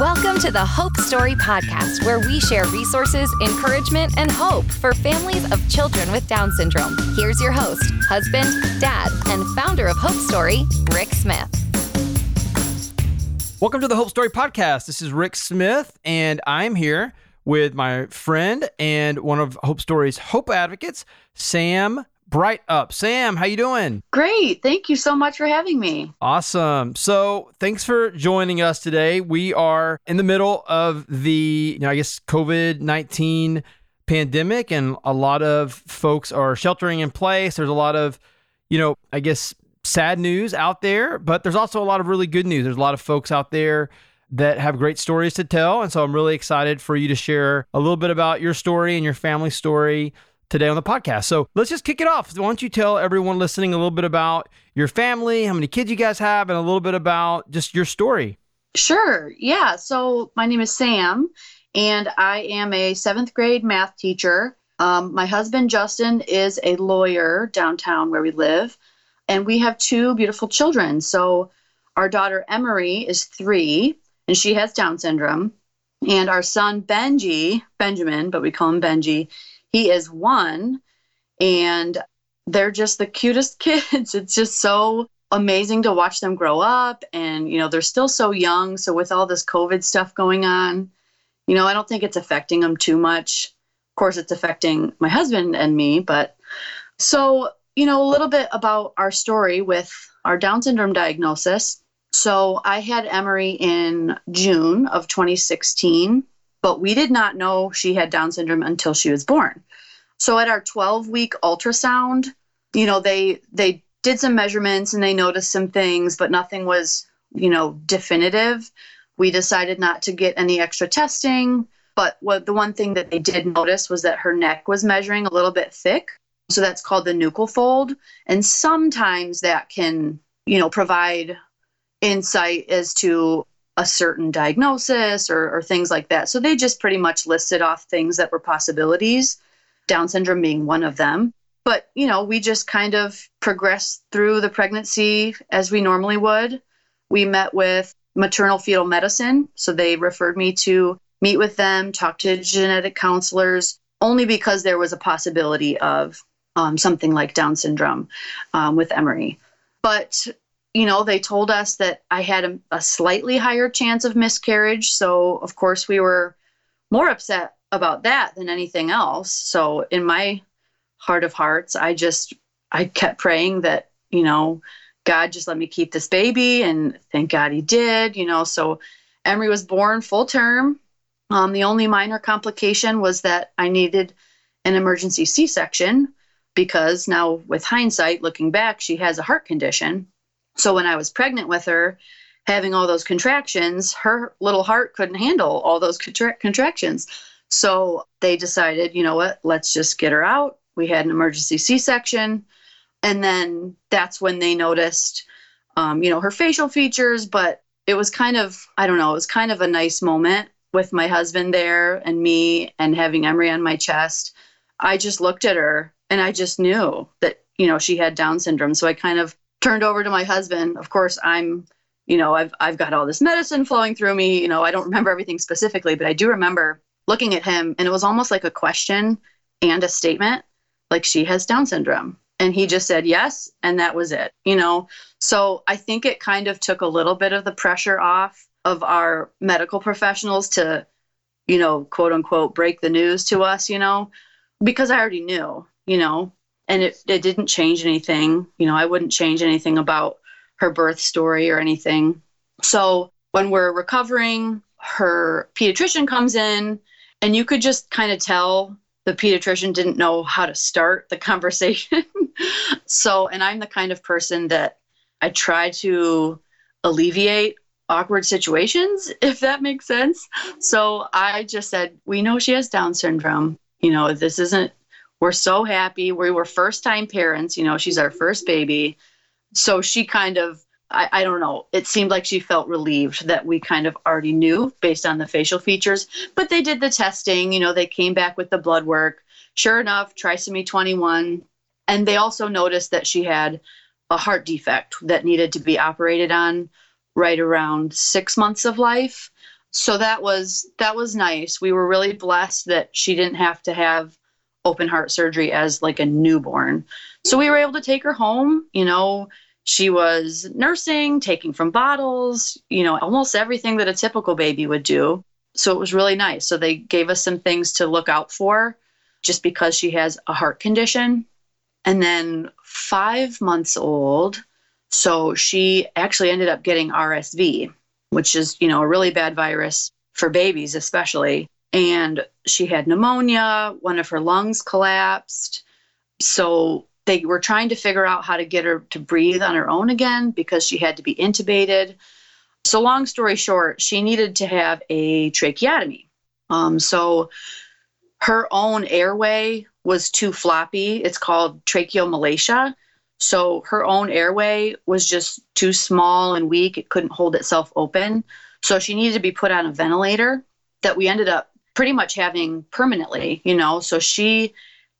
Welcome to the Hope Story Podcast, where we share resources, encouragement, and hope for families of children with Down syndrome. Here's your host, husband, dad, and founder of Hope Story, Rick Smith. Welcome to the Hope Story Podcast. This is Rick Smith, and I'm here with my friend and one of Hope Story's hope advocates, Sam Breithaupt. Sam, how you doing? Great. Thank you so much for having me. Awesome. So, thanks for joining us today. We are in the middle of the, you know, I guess COVID-19 pandemic and a lot of folks are sheltering in place. There's a lot of, you know, I guess sad news out there, but there's also a lot of really good news. There's a lot of folks out there that have great stories to tell. And so I'm really excited for you to share a little bit about your story and your family story today on the podcast. So let's just kick it off. Why don't you tell everyone listening a little bit about your family, how many kids you guys have, and a little bit about just your story? Sure. Yeah. So my name is Sam, and I am a seventh grade math teacher. Um, my husband, Justin, is a lawyer downtown where we live, and we have two beautiful children. So our daughter, Emery, is three, and she has Down syndrome. And our son, Benji, Benjamin, but we call him Benji, he is one and they're just the cutest kids. It's just so amazing to watch them grow up and you know they're still so young so with all this covid stuff going on you know i don't think it's affecting them too much. Of course it's affecting my husband and me but so you know a little bit about our story with our down syndrome diagnosis. So i had emery in june of 2016 but we did not know she had Down syndrome until she was born. So at our 12 week ultrasound, you know, they they did some measurements and they noticed some things, but nothing was, you know, definitive. We decided not to get any extra testing. But what the one thing that they did notice was that her neck was measuring a little bit thick. So that's called the nuchal fold. And sometimes that can, you know, provide insight as to a certain diagnosis or, or things like that. So they just pretty much listed off things that were possibilities, Down syndrome being one of them. But, you know, we just kind of progressed through the pregnancy as we normally would. We met with maternal fetal medicine. So they referred me to meet with them, talk to genetic counselors, only because there was a possibility of um, something like Down syndrome um, with Emery. But you know, they told us that I had a, a, slightly higher chance of miscarriage. So, of course, we were more upset about that than anything else. So, in my heart of hearts, I just, I kept praying that, you know, God just let me keep this baby. And thank God he did, you know. So, Emery was born full term. Um, the only minor complication was that I needed an emergency C section because now, with hindsight, looking back, she has a heart condition so when I was pregnant with her, having all those contractions, her little heart couldn't handle all those contra- contractions. So they decided, you know what, let's just get her out. We had an emergency C section. And then that's when they noticed, um, you know, her facial features. But it was kind of, I don't know, it was kind of a nice moment with my husband there and me and having Emery on my chest. I just looked at her and I just knew that, you know, she had Down syndrome. So I kind of turned over to my husband. Of course, I'm, you know, I've I've got all this medicine flowing through me. You know, I don't remember everything specifically, but I do remember looking at him and it was almost like a question and a statement, like she has Down syndrome. And he just said yes, and that was it. You know, so I think it kind of took a little bit of the pressure off of our medical professionals to, you know, quote unquote, break the news to us, you know, because I already knew, you know, and it, it didn't change anything. You know, I wouldn't change anything about her birth story or anything. So when we're recovering, her pediatrician comes in, and you could just kind of tell the pediatrician didn't know how to start the conversation. so, and I'm the kind of person that I try to alleviate awkward situations, if that makes sense. So I just said, We know she has Down syndrome. You know, this isn't we're so happy. We were first time parents, you know, she's our first baby. So she kind of, I, I, don't know, it seemed like she felt relieved that we kind of already knew based on the facial features. But they did the testing, you know, they came back with the blood work. Sure enough, trisomy 21. And they also noticed that she had a heart defect that needed to be operated on right around six months of life. So that was that was nice. We were really blessed that she didn't have to have open heart surgery as like a newborn. So we were able to take her home, you know, she was nursing, taking from bottles, you know, almost everything that a typical baby would do. So it was really nice. So they gave us some things to look out for just because she has a heart condition. And then five months old, so she actually ended up getting RSV, which is, you know, a really bad virus for babies, especially. And she had pneumonia, one of her lungs collapsed. So they were trying to figure out how to get her to breathe on her own again because she had to be intubated. So, long story short, she needed to have a tracheotomy. Um, so, her own airway was too floppy. It's called tracheomalacia. So, her own airway was just too small and weak. It couldn't hold itself open. So, she needed to be put on a ventilator that we ended up pretty much having permanently, you know. So, she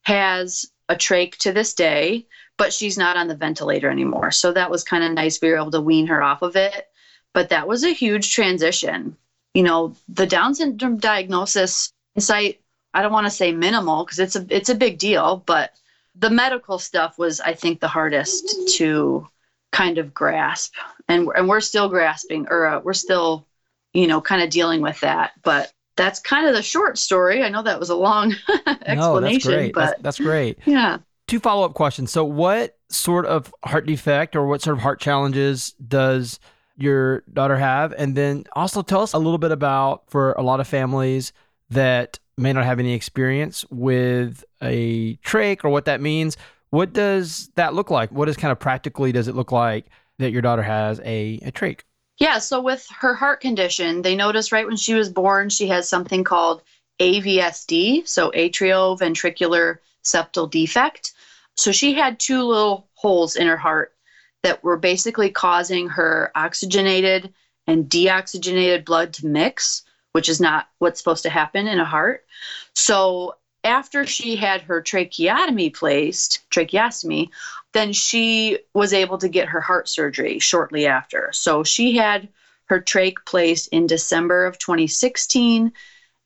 has a trach to this day, but she's not on the ventilator anymore. So that was kind of nice. We were able to wean her off of it. But that was a huge transition. You know, the Down syndrome diagnosis insight, I don't want to say minimal because it's a it's a big deal, but the medical stuff was I think the hardest to kind of grasp. And and we're still grasping or uh, we're still you know kind of dealing with that, but that's kind of the short story. I know that was a long explanation, no, that's great. but that's, that's great. Yeah. Two follow up questions. So, what sort of heart defect or what sort of heart challenges does your daughter have? And then also tell us a little bit about for a lot of families that may not have any experience with a trach or what that means. What does that look like? What is kind of practically does it look like that your daughter has a, a trach? Yeah, so with her heart condition, they noticed right when she was born, she has something called AVSD, so atrioventricular septal defect. So she had two little holes in her heart that were basically causing her oxygenated and deoxygenated blood to mix, which is not what's supposed to happen in a heart. So after she had her tracheotomy placed, tracheostomy, then she was able to get her heart surgery shortly after. So she had her trach placed in December of 2016.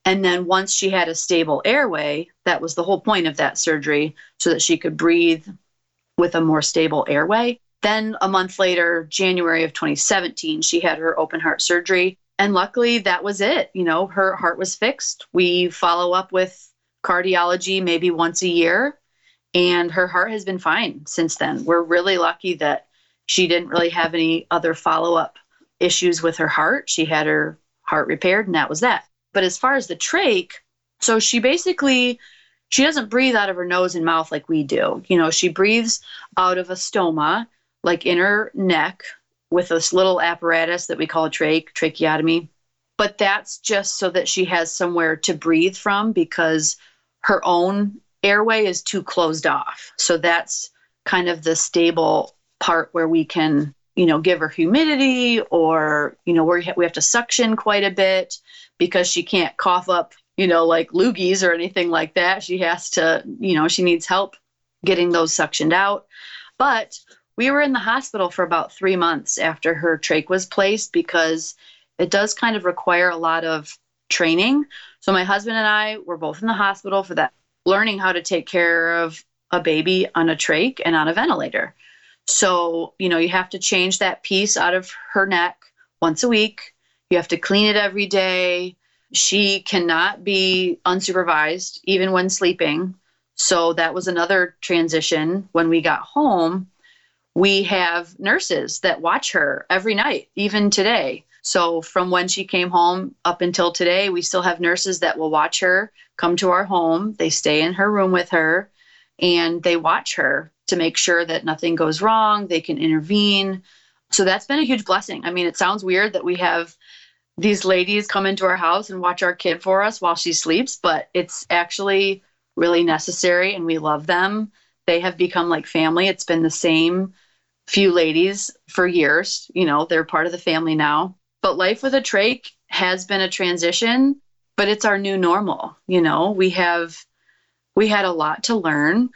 And then once she had a stable airway, that was the whole point of that surgery, so that she could breathe with a more stable airway. Then a month later, January of 2017, she had her open heart surgery. And luckily, that was it. You know, her heart was fixed. We follow up with cardiology maybe once a year and her heart has been fine since then. We're really lucky that she didn't really have any other follow up issues with her heart. She had her heart repaired, and that was that. But as far as the trach, so she basically she doesn't breathe out of her nose and mouth like we do. You know, she breathes out of a stoma, like in her neck, with this little apparatus that we call a trach, tracheotomy. But that's just so that she has somewhere to breathe from because her own airway is too closed off. So that's kind of the stable part where we can, you know, give her humidity or, you know, where we have to suction quite a bit because she can't cough up, you know, like loogies or anything like that. She has to, you know, she needs help getting those suctioned out. But we were in the hospital for about three months after her trach was placed because it does kind of require a lot of training. So my husband and I were both in the hospital for that learning how to take care of a baby on a trach and on a ventilator. So, you know, you have to change that piece out of her neck once a week. You have to clean it every day. She cannot be unsupervised even when sleeping. So that was another transition when we got home. We have nurses that watch her every night, even today. So from when she came home up until today, we still have nurses that will watch her come to our home. They stay in her room with her and they watch her to make sure that nothing goes wrong. They can intervene. So that's been a huge blessing. I mean, it sounds weird that we have these ladies come into our house and watch our kid for us while she sleeps, but it's actually really necessary and we love them. They have become like family. It's been the same few ladies for years. You know, they're part of the family now. But life with a trach has been a transition, but it's our new normal. You know, we have we had a lot to learn,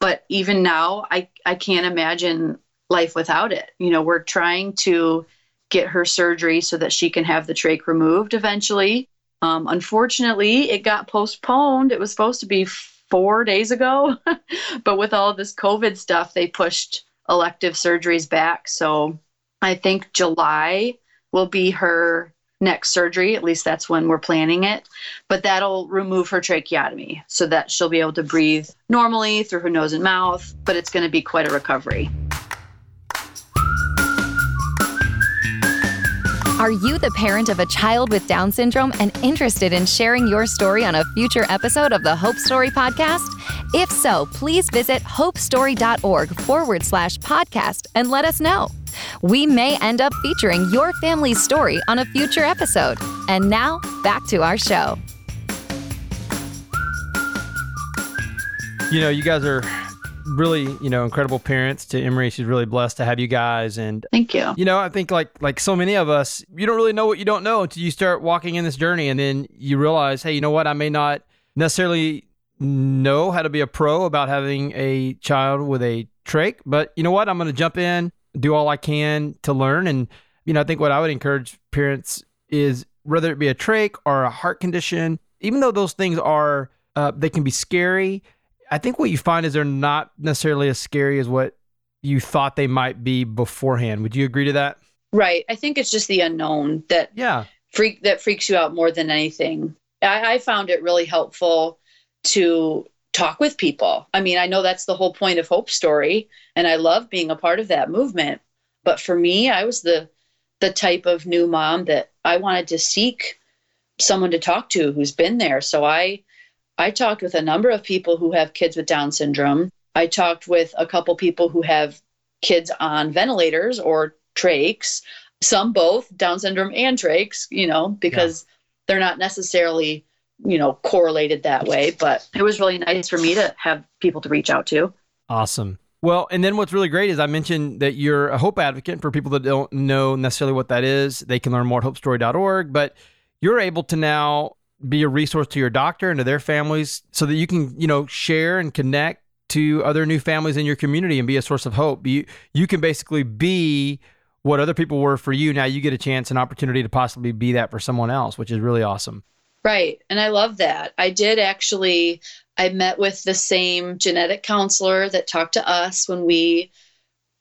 but even now I I can't imagine life without it. You know, we're trying to get her surgery so that she can have the trach removed eventually. Um, unfortunately, it got postponed. It was supposed to be four days ago, but with all this COVID stuff, they pushed elective surgeries back. So I think July will be her next surgery. At least that's when we're planning it. But that'll remove her tracheotomy so that she'll be able to breathe normally through her nose and mouth. But it's going to be quite a recovery. Are you the parent of a child with Down syndrome and interested in sharing your story on a future episode of the Hope Story podcast? If so, please visit hopestory.org forward slash podcast and let us know. We may end up featuring your family's story on a future episode. And now, back to our show. You know, you guys are really, you know, incredible parents to Emery. She's really blessed to have you guys. And thank you. You know, I think like like so many of us, you don't really know what you don't know until you start walking in this journey, and then you realize, hey, you know what? I may not necessarily know how to be a pro about having a child with a trach, but you know what? I'm going to jump in, do all I can to learn, and you know, I think what I would encourage parents is whether it be a trach or a heart condition, even though those things are uh, they can be scary I think what you find is they're not necessarily as scary as what you thought they might be beforehand. Would you agree to that? Right. I think it's just the unknown that yeah freak that freaks you out more than anything. I, I found it really helpful to talk with people. I mean, I know that's the whole point of Hope Story, and I love being a part of that movement. But for me, I was the the type of new mom that I wanted to seek someone to talk to who's been there. So I I talked with a number of people who have kids with Down syndrome. I talked with a couple people who have kids on ventilators or trachs, some both Down syndrome and trachs, you know, because yeah. they're not necessarily, you know, correlated that way. But it was really nice for me to have people to reach out to. Awesome. Well, and then what's really great is I mentioned that you're a hope advocate for people that don't know necessarily what that is. They can learn more at hopestory.org, but you're able to now be a resource to your doctor and to their families so that you can, you know, share and connect to other new families in your community and be a source of hope. You you can basically be what other people were for you. Now you get a chance and opportunity to possibly be that for someone else, which is really awesome. Right. And I love that. I did actually I met with the same genetic counselor that talked to us when we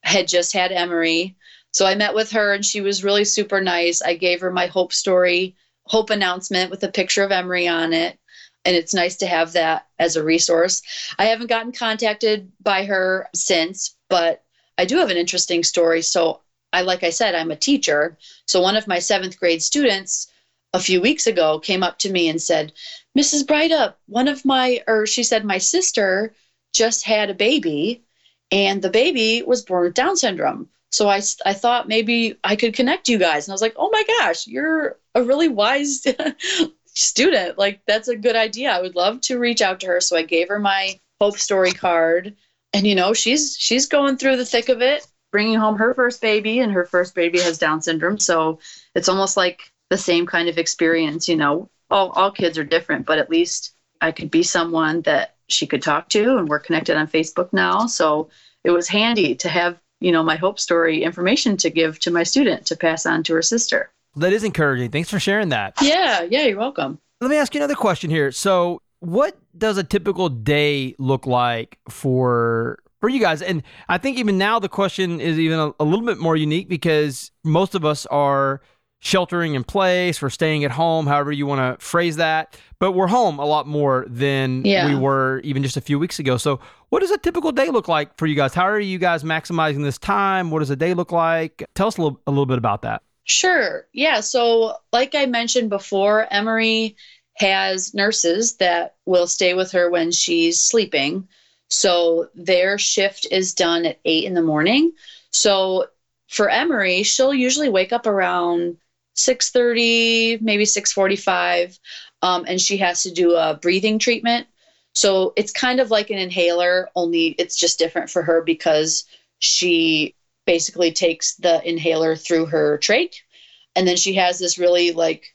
had just had Emery. So I met with her and she was really super nice. I gave her my hope story Hope announcement with a picture of Emery on it. And it's nice to have that as a resource. I haven't gotten contacted by her since, but I do have an interesting story. So, I, like I said, I'm a teacher. So, one of my seventh grade students a few weeks ago came up to me and said, Mrs. Breithaupt, one of my, or she said, my sister just had a baby and the baby was born with Down syndrome. So I, I thought maybe I could connect you guys. And I was like, oh my gosh, you're a really wise student. Like, that's a good idea. I would love to reach out to her. So I gave her my Hope Story card. And, you know, she's she's going through the thick of it, bringing home her first baby, and her first baby has Down syndrome. So it's almost like the same kind of experience, you know. All, all kids are different, but at least I could be someone that she could talk to, and we're connected on Facebook now. So it was handy to have you know my hope story information to give to my student to pass on to her sister. That is encouraging. Thanks for sharing that. Yeah yeah you're welcome. Let me ask you another question here. So what does a typical day look like for for you guys? And i think even now the question is even a, a little bit more unique because most of us are sheltering in place, we're staying at home, however you want to phrase that. But we're home a lot more than yeah. we were even just a few weeks ago. So, what does a typical day look like for you guys? How are you guys maximizing this time? What does a day look like? Tell us a little, a little bit about that. Sure. Yeah. So, like I mentioned before, Emery has nurses that will stay with her when she's sleeping. So, their shift is done at eight in the morning. So, for Emery, she'll usually wake up around 6.30 maybe 6.45 um, and she has to do a breathing treatment. So it's kind of like an inhaler only it's just different for her because she basically takes the inhaler through her trach. And then she has this really like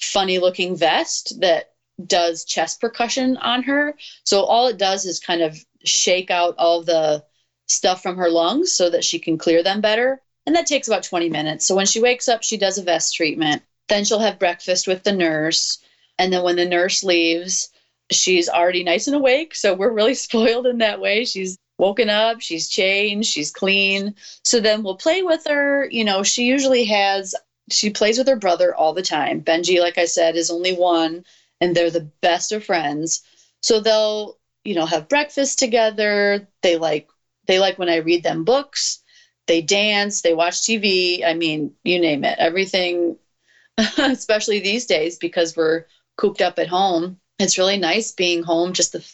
funny looking vest that does chest percussion on her. So all it does is kind of shake out all the stuff from her lungs so that she can clear them better And that takes about 20 minutes. So when she wakes up, she does a vest treatment. Then she'll have breakfast with the nurse. And then when the nurse leaves, she's already nice and awake. So we're really spoiled in that way. She's woken up, she's changed, she's clean. So then we'll play with her. You know, she usually has, she plays with her brother all the time. Benji, like I said, is only one, and they're the best of friends. So they'll, you know, have breakfast together. They like, they like when I read them books. They dance, they watch TV. I mean, you name it. Everything, especially these days because we're cooped up at home. It's really nice being home, just the,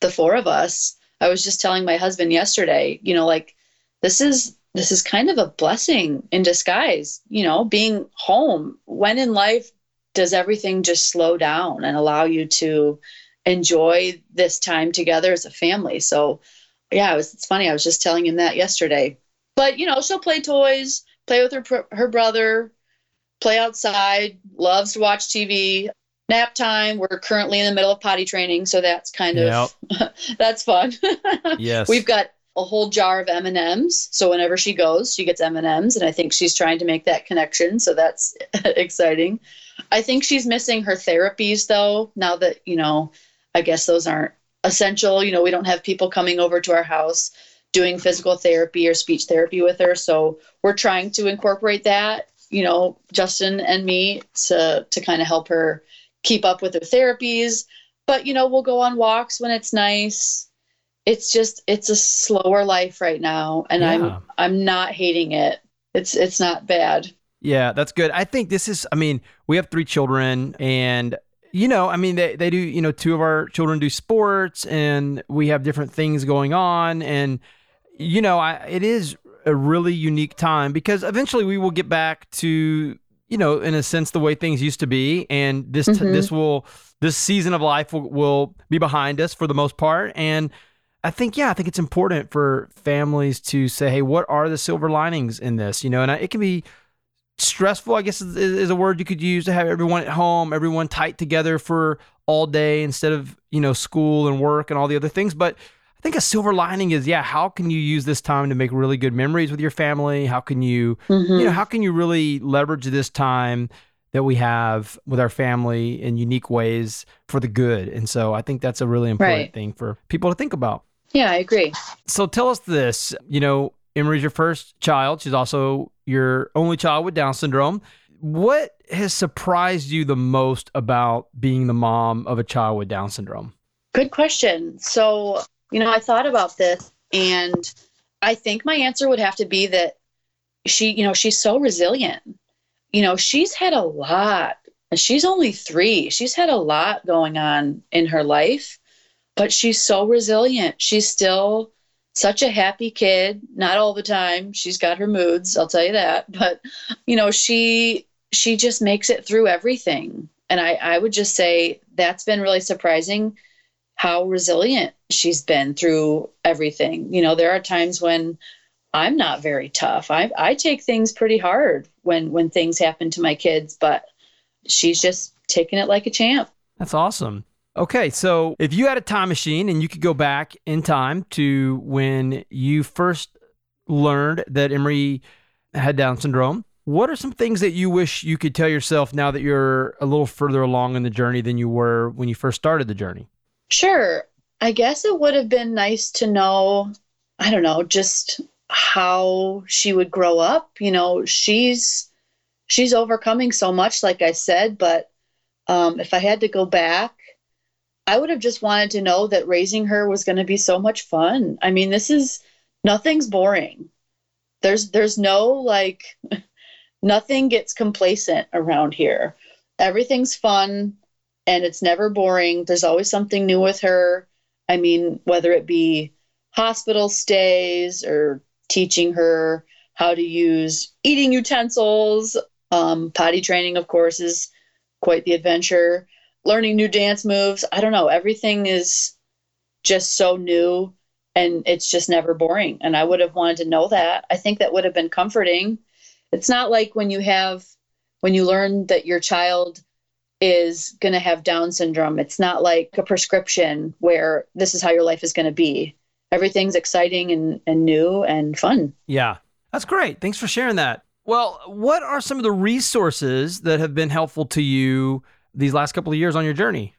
the four of us I was just telling my husband yesterday, you know, like this is this is kind of a blessing in disguise, you know, being home. When in life does everything just slow down and allow you to enjoy this time together as a family? So, yeah, it was, it's funny. I was just telling him that yesterday. But you know, she'll play toys, play with her her brother, play outside, loves to watch TV nap time. We're currently in the middle of potty training, so that's kind of yep. that's fun. yes, we've got a whole jar of M and M's. So whenever she goes, she gets M and M's, and I think she's trying to make that connection. So that's exciting. I think she's missing her therapies though. Now that you know, I guess those aren't essential. You know, we don't have people coming over to our house doing physical therapy or speech therapy with her. So we're trying to incorporate that. You know, Justin and me to to kind of help her keep up with her therapies. But, you know, we'll go on walks when it's nice. It's just it's a slower life right now and yeah. I'm I'm not hating it. It's it's not bad. Yeah, that's good. I think this is I mean, we have three children and you know, I mean, they, they do, you know, two of our children do sports and we have different things going on. And, you know, I, it is a really unique time because eventually we will get back to you know, in a sense, the way things used to be, and this mm-hmm. this will this season of life will, will be behind us for the most part, and I think yeah, I think it's important for families to say, hey, what are the silver linings in this? You know, and it can be stressful, I guess is, is a word you could use to have everyone at home, everyone tight together for all day instead of you know school and work and all the other things, but I think a silver lining is, yeah, how can you use this time to make really good memories with your family? How can you, mm-hmm. you know, how can you really leverage this time that we have with our family in unique ways for the good? And so I think that's a really important right. thing for people to think about. Yeah, I agree. So tell us this, you know, Emery's your first child. She's also your only child with Down syndrome. What has surprised you the most about being the mom of a child with Down syndrome? Good question. So you know, I thought about this and I think my answer would have to be that she, you know, she's so resilient. You know, she's had a lot. She's only three. She's had a lot going on in her life, but she's so resilient. She's still such a happy kid. Not all the time. She's got her moods, I'll tell you that. But, you know, she she just makes it through everything. And I, I would just say that's been really surprising how resilient she's been through everything. You know, there are times when I'm not very tough. I I take things pretty hard when when things happen to my kids, but she's just taking it like a champ. That's awesome. Okay, so if you had a time machine and you could go back in time to when you first learned that Emery had Down syndrome, what are some things that you wish you could tell yourself now that you're a little further along in the journey than you were when you first started the journey? Sure. I guess it would have been nice to know, I don't know, just how she would grow up. You know, she's she's overcoming so much, like I said, but um, if I had to go back, I would have just wanted to know that raising her was going to be so much fun. I mean, this is nothing's boring. There's there's no like nothing gets complacent around here. Everything's fun and it's never boring. There's always something new with her. I mean, whether it be hospital stays or teaching her how to use eating utensils, um, potty training, of course, is quite the adventure. Learning new dance moves. I don't know. Everything is just so new and it's just never boring. And I would have wanted to know that. I think that would have been comforting. It's not like when you have, when you learn that your child is going to have Down syndrome. It's not like a prescription where this is how your life is going to be. Everything's exciting and, and new and fun. Yeah. That's great. Thanks for sharing that. Well, what are some of the resources that have been helpful to you these last couple of years on your journey?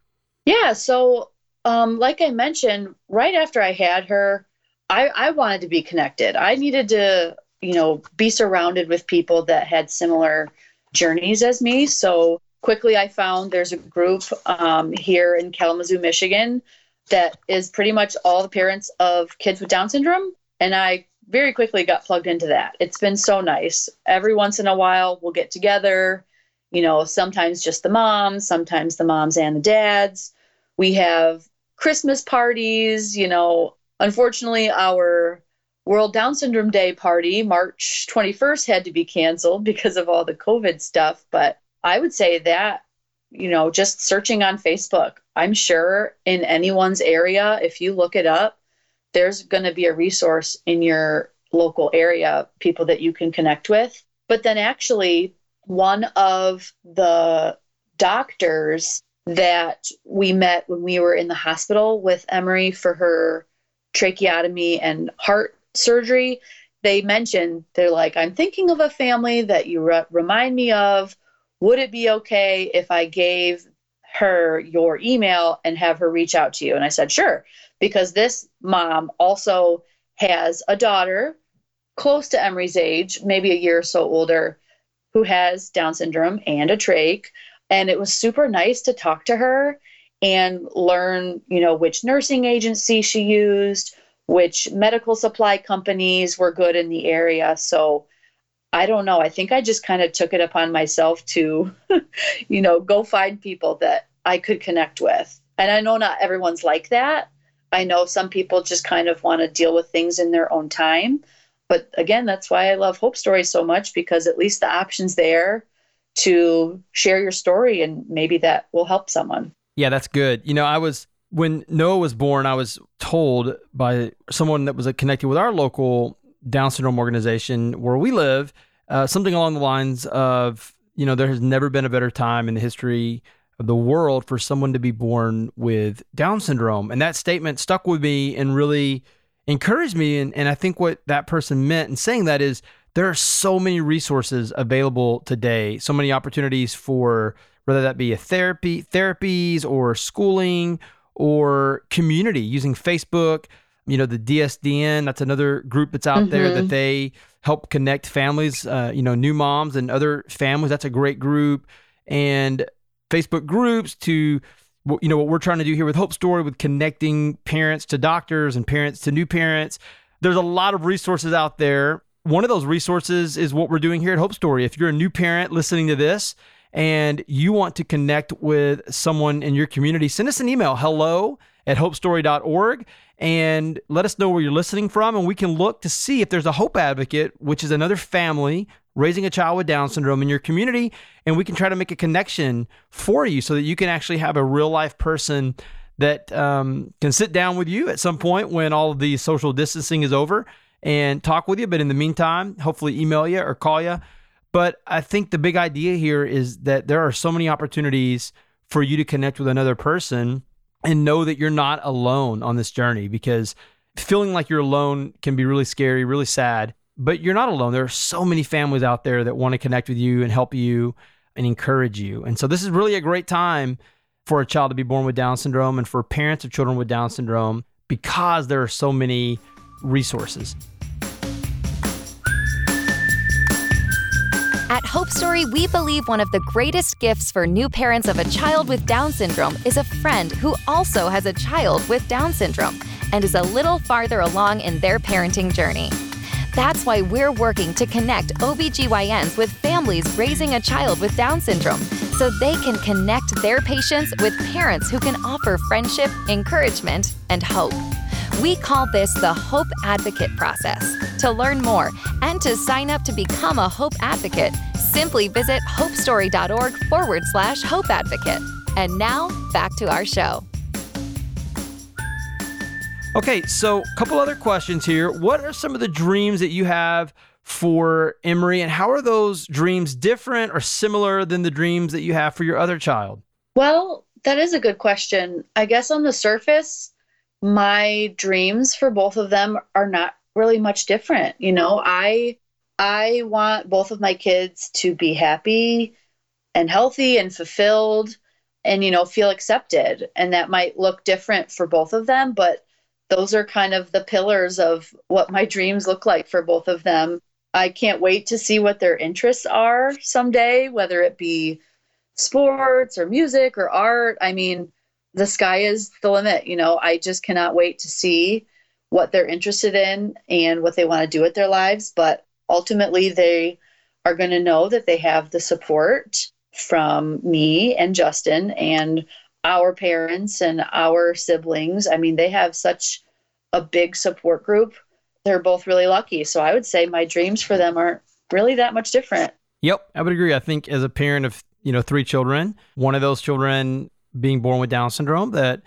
Yeah. So, um, like I mentioned, right after I had her, I, I wanted to be connected. I needed to, you know, be surrounded with people that had similar journeys as me. So quickly I found there's a group um, here in Kalamazoo, Michigan that is pretty much all the parents of kids with Down syndrome. And I very quickly got plugged into that. It's been so nice. Every once in a while, we'll get together, you know, sometimes just the moms, sometimes the moms and the dads. We have Christmas parties, you know, Unfortunately, our World Down Syndrome Day party, March 21st, had to be canceled because of all the COVID stuff. But I would say that, you know, just searching on Facebook, I'm sure in anyone's area, if you look it up, there's going to be a resource in your local area, people that you can connect with. But then actually, one of the doctors that we met when we were in the hospital with Emery for her tracheotomy and heart surgery, they mentioned they're like, I'm thinking of a family that you re- remind me of. Would it be okay if I gave her your email and have her reach out to you? And I said, sure, because this mom also has a daughter close to Emery's age, maybe a year or so older, who has Down syndrome and a trach. And it was super nice to talk to her and learn, you know, which nursing agency she used, which medical supply companies were good in the area. So I don't know. I think I just kind of took it upon myself to, you know, go find people that I could connect with. And I know not everyone's like that. I know some people just kind of want to deal with things in their own time. But again, that's why I love Hope Stories so much because at least the option's there to share your story and maybe that will help someone. Yeah, that's good. You know, I was when Noah was born, I was told by someone that was connected with our local Down syndrome organization where we live, uh, something along the lines of, you know, there has never been a better time in the history of the world for someone to be born with Down syndrome. And that statement stuck with me and really encouraged me. And, and I think what that person meant in saying that is there are so many resources available today, so many opportunities for whether that be a therapy, therapies or schooling or community using Facebook. You know, the DSDN, that's another group that's out mm-hmm. there that mm-hmm. they help connect families, uh, you know, new moms and other families. That's a great group. And Facebook groups to, you know, what we're trying to do here with Hope Story with connecting parents to doctors and parents to new parents. There's a lot of resources out there. One of those resources is what we're doing here at Hope Story. If you're a new parent listening to this and you want to connect with someone in your community, send us an email hello at hopestory.org and let us know where you're listening from. And we can look to see if there's a Hope Advocate, which is another family raising a child with Down syndrome in your community. And we can try to make a connection for you so that you can actually have a real life person that um, can sit down with you at some point when all of the social distancing is over and talk with you. But in the meantime, hopefully email you or call you but I think the big idea here is that there are so many opportunities for you to connect with another person and know that you're not alone on this journey because feeling like you're alone can be really scary, really sad, but you're not alone. There are so many families out there that want to connect with you and help you and encourage you. And so this is really a great time for a child to be born with Down syndrome and for parents of children with Down syndrome because there are so many resources. At Hope Story, we believe one of the greatest gifts for new parents of a child with Down syndrome is a friend who also has a child with Down syndrome and is a little farther along in their parenting journey. That's why we're working to connect OBGYNs with families raising a child with Down syndrome so they can connect their patients with parents who can offer friendship, encouragement, and hope. We call this the Hope Advocate process. To learn more and to sign up to become a Hope Advocate, simply visit hopestory.org forward slash Hope Advocate. And now, back to our show. Okay, so a couple other questions here. What are some of the dreams that you have for Emery, and how are those dreams different or similar than the dreams that you have for your other child? Well, that is a good question. I guess on the surface, my dreams for both of them are not really much different. You know, I I want both of my kids to be happy and healthy and fulfilled and you know feel accepted. And that might look different for both of them but those are kind of the pillars of what my dreams look like for both of them. I can't wait to see what their interests are someday whether it be sports or music or art. I mean the sky is the limit you know? I just cannot wait to see what they're interested in and what they want to do with their lives but ultimately they are going to know that they have the support from me and Justin and our parents and our siblings. I mean, they have such a big support group. They're both really lucky. So I would say my dreams for them aren't really that much different. Yep, I would agree. I think as a parent of, you know, three children, one of those children being born with Down syndrome that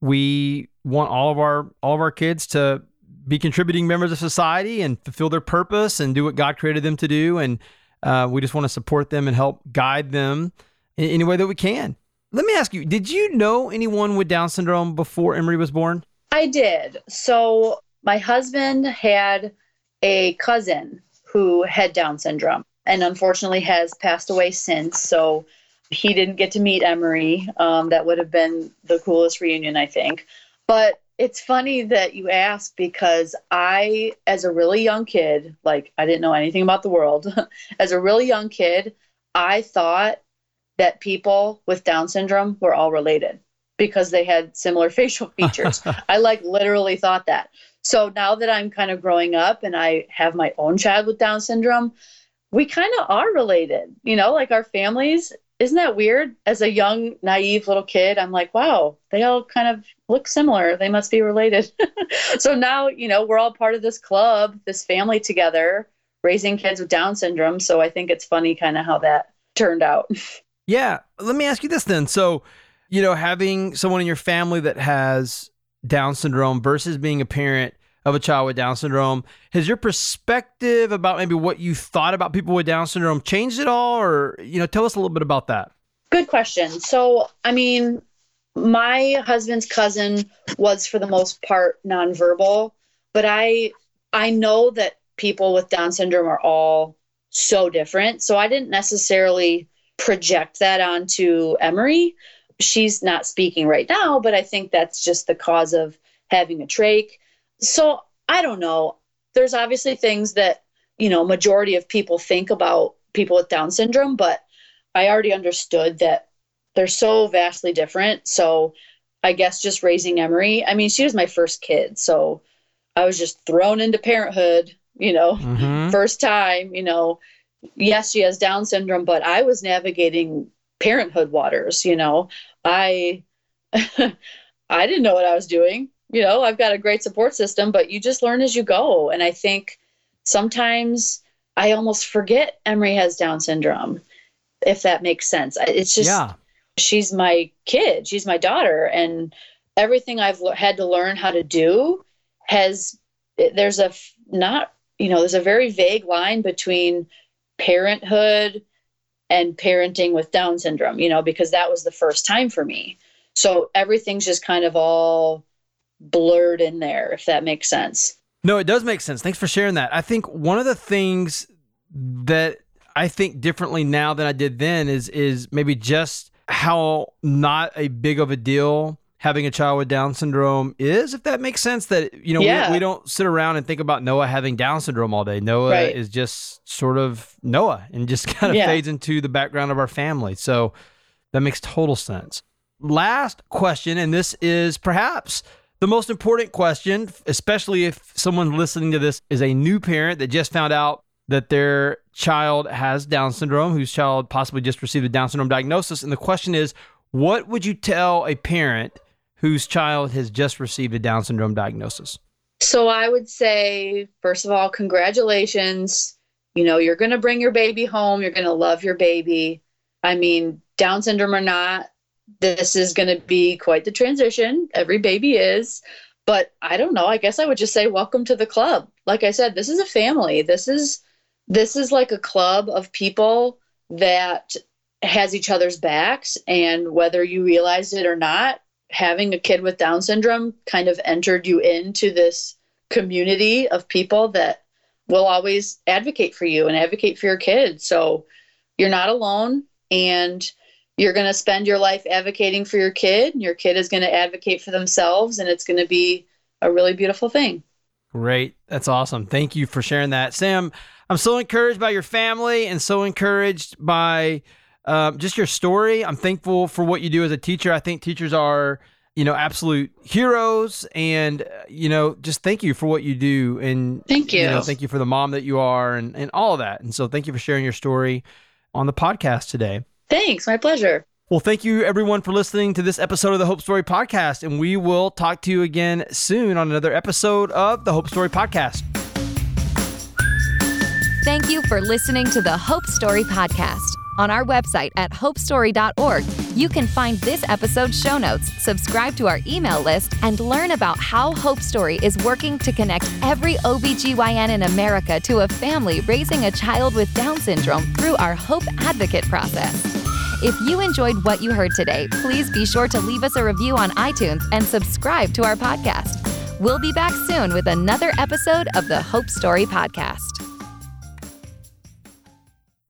we want all of our all of our kids to be contributing members of society and fulfill their purpose and do what God created them to do and uh, we just want to support them and help guide them in any way that we can. Let me ask you, did you know anyone with Down syndrome before Emery was born? I did. So my husband had a cousin who had Down syndrome and unfortunately has passed away since. So he didn't get to meet Emery. Um, that would have been the coolest reunion, I think. But it's funny that you ask because I, as a really young kid, like I didn't know anything about the world. as a really young kid, I thought that people with Down syndrome were all related because they had similar facial features. I like literally thought that. So now that I'm kind of growing up and I have my own child with Down syndrome, we kind of are related. You know, like our families isn't that weird? As a young, naive little kid, I'm like, wow, they all kind of look similar. They must be related. so now, you know, we're all part of this club, this family together, raising kids with Down syndrome. So I think it's funny kind of how that turned out. Yeah. Let me ask you this then. So, you know, having someone in your family that has Down syndrome versus being a parent of a child with Down syndrome. Has your perspective about maybe what you thought about people with Down syndrome changed at all? Or, you know, tell us a little bit about that. Good question. So, I mean, my husband's cousin was for the most part nonverbal, but I I know that people with Down syndrome are all so different. So I didn't necessarily project that onto Emery. She's not speaking right now, but I think that's just the cause of having a trach so I don't know. There's obviously things that, you know, majority of people think about people with Down syndrome, but I already understood that they're so vastly different. So I guess just raising Emery, I mean, she was my first kid. So I was just thrown into parenthood, you know, mm-hmm. first time, you know. Yes, she has Down syndrome, but I was navigating parenthood waters, you know. I I didn't know what I was doing you know, I've got a great support system, but you just learn as you go. And I think sometimes I almost forget Emery has Down syndrome, if that makes sense. It's just, yeah. she's my kid, she's my daughter. And everything I've had to learn how to do has, there's a not, you know, there's a very vague line between parenthood and parenting with Down syndrome, you know, because that was the first time for me. So everything's just kind of all blurred in there, if that makes sense. No, it does make sense. Thanks for sharing that. I think one of the things that I think differently now than I did then is is maybe just how not a big of a deal having a child with Down syndrome is, if that makes sense. That you know yeah. we, we, don't sit around and think about Noah having Down syndrome all day. Noah right. is just sort of Noah and just kind of yeah. fades into the background of our family. So that makes total sense. Last question, and this is perhaps the most important question, especially if someone listening to this is a new parent that just found out that their child has Down syndrome, whose child possibly just received a Down syndrome diagnosis. And the question is, what would you tell a parent whose child has just received a Down syndrome diagnosis? So I would say, first of all, congratulations. You know, you're going to bring your baby home, you're going to love your baby. I mean, Down syndrome or not, this is going to be quite the transition. Every baby is. But I don't know. I guess I would just say welcome to the club. Like I said, this is a family. This is this is like a club of people that has each other's backs and whether you realize it or not, having a kid with down syndrome kind of entered you into this community of people that will always advocate for you and advocate for your kids. So you're not alone and you're going to spend your life advocating for your kid. Your kid is going to advocate for themselves and it's going to be a really beautiful thing. Great. That's awesome. Thank you for sharing that. Sam, I'm so encouraged by your family and so encouraged by um, just your story. I'm thankful for what you do as a teacher. I think teachers are, you know, absolute heroes. And, uh, you know, just thank you for what you do. And thank you. you know, thank you for the mom that you are and, and all of that. And so thank you for sharing your story on the podcast today. Thanks. My pleasure. Well, thank you everyone for listening to this episode of the Hope Story Podcast. And we will talk to you again soon on another episode of the Hope Story Podcast. Thank you for listening to the Hope Story Podcast. On our website at hopestory.org, you can find this episode's show notes, subscribe to our email list, and learn about how Hope Story is working to connect every OBGYN in America to a family raising a child with Down syndrome through our Hope Advocate process. If you enjoyed what you heard today, please be sure to leave us a review on iTunes and subscribe to our podcast. We'll be back soon with another episode of the Hope Story Podcast.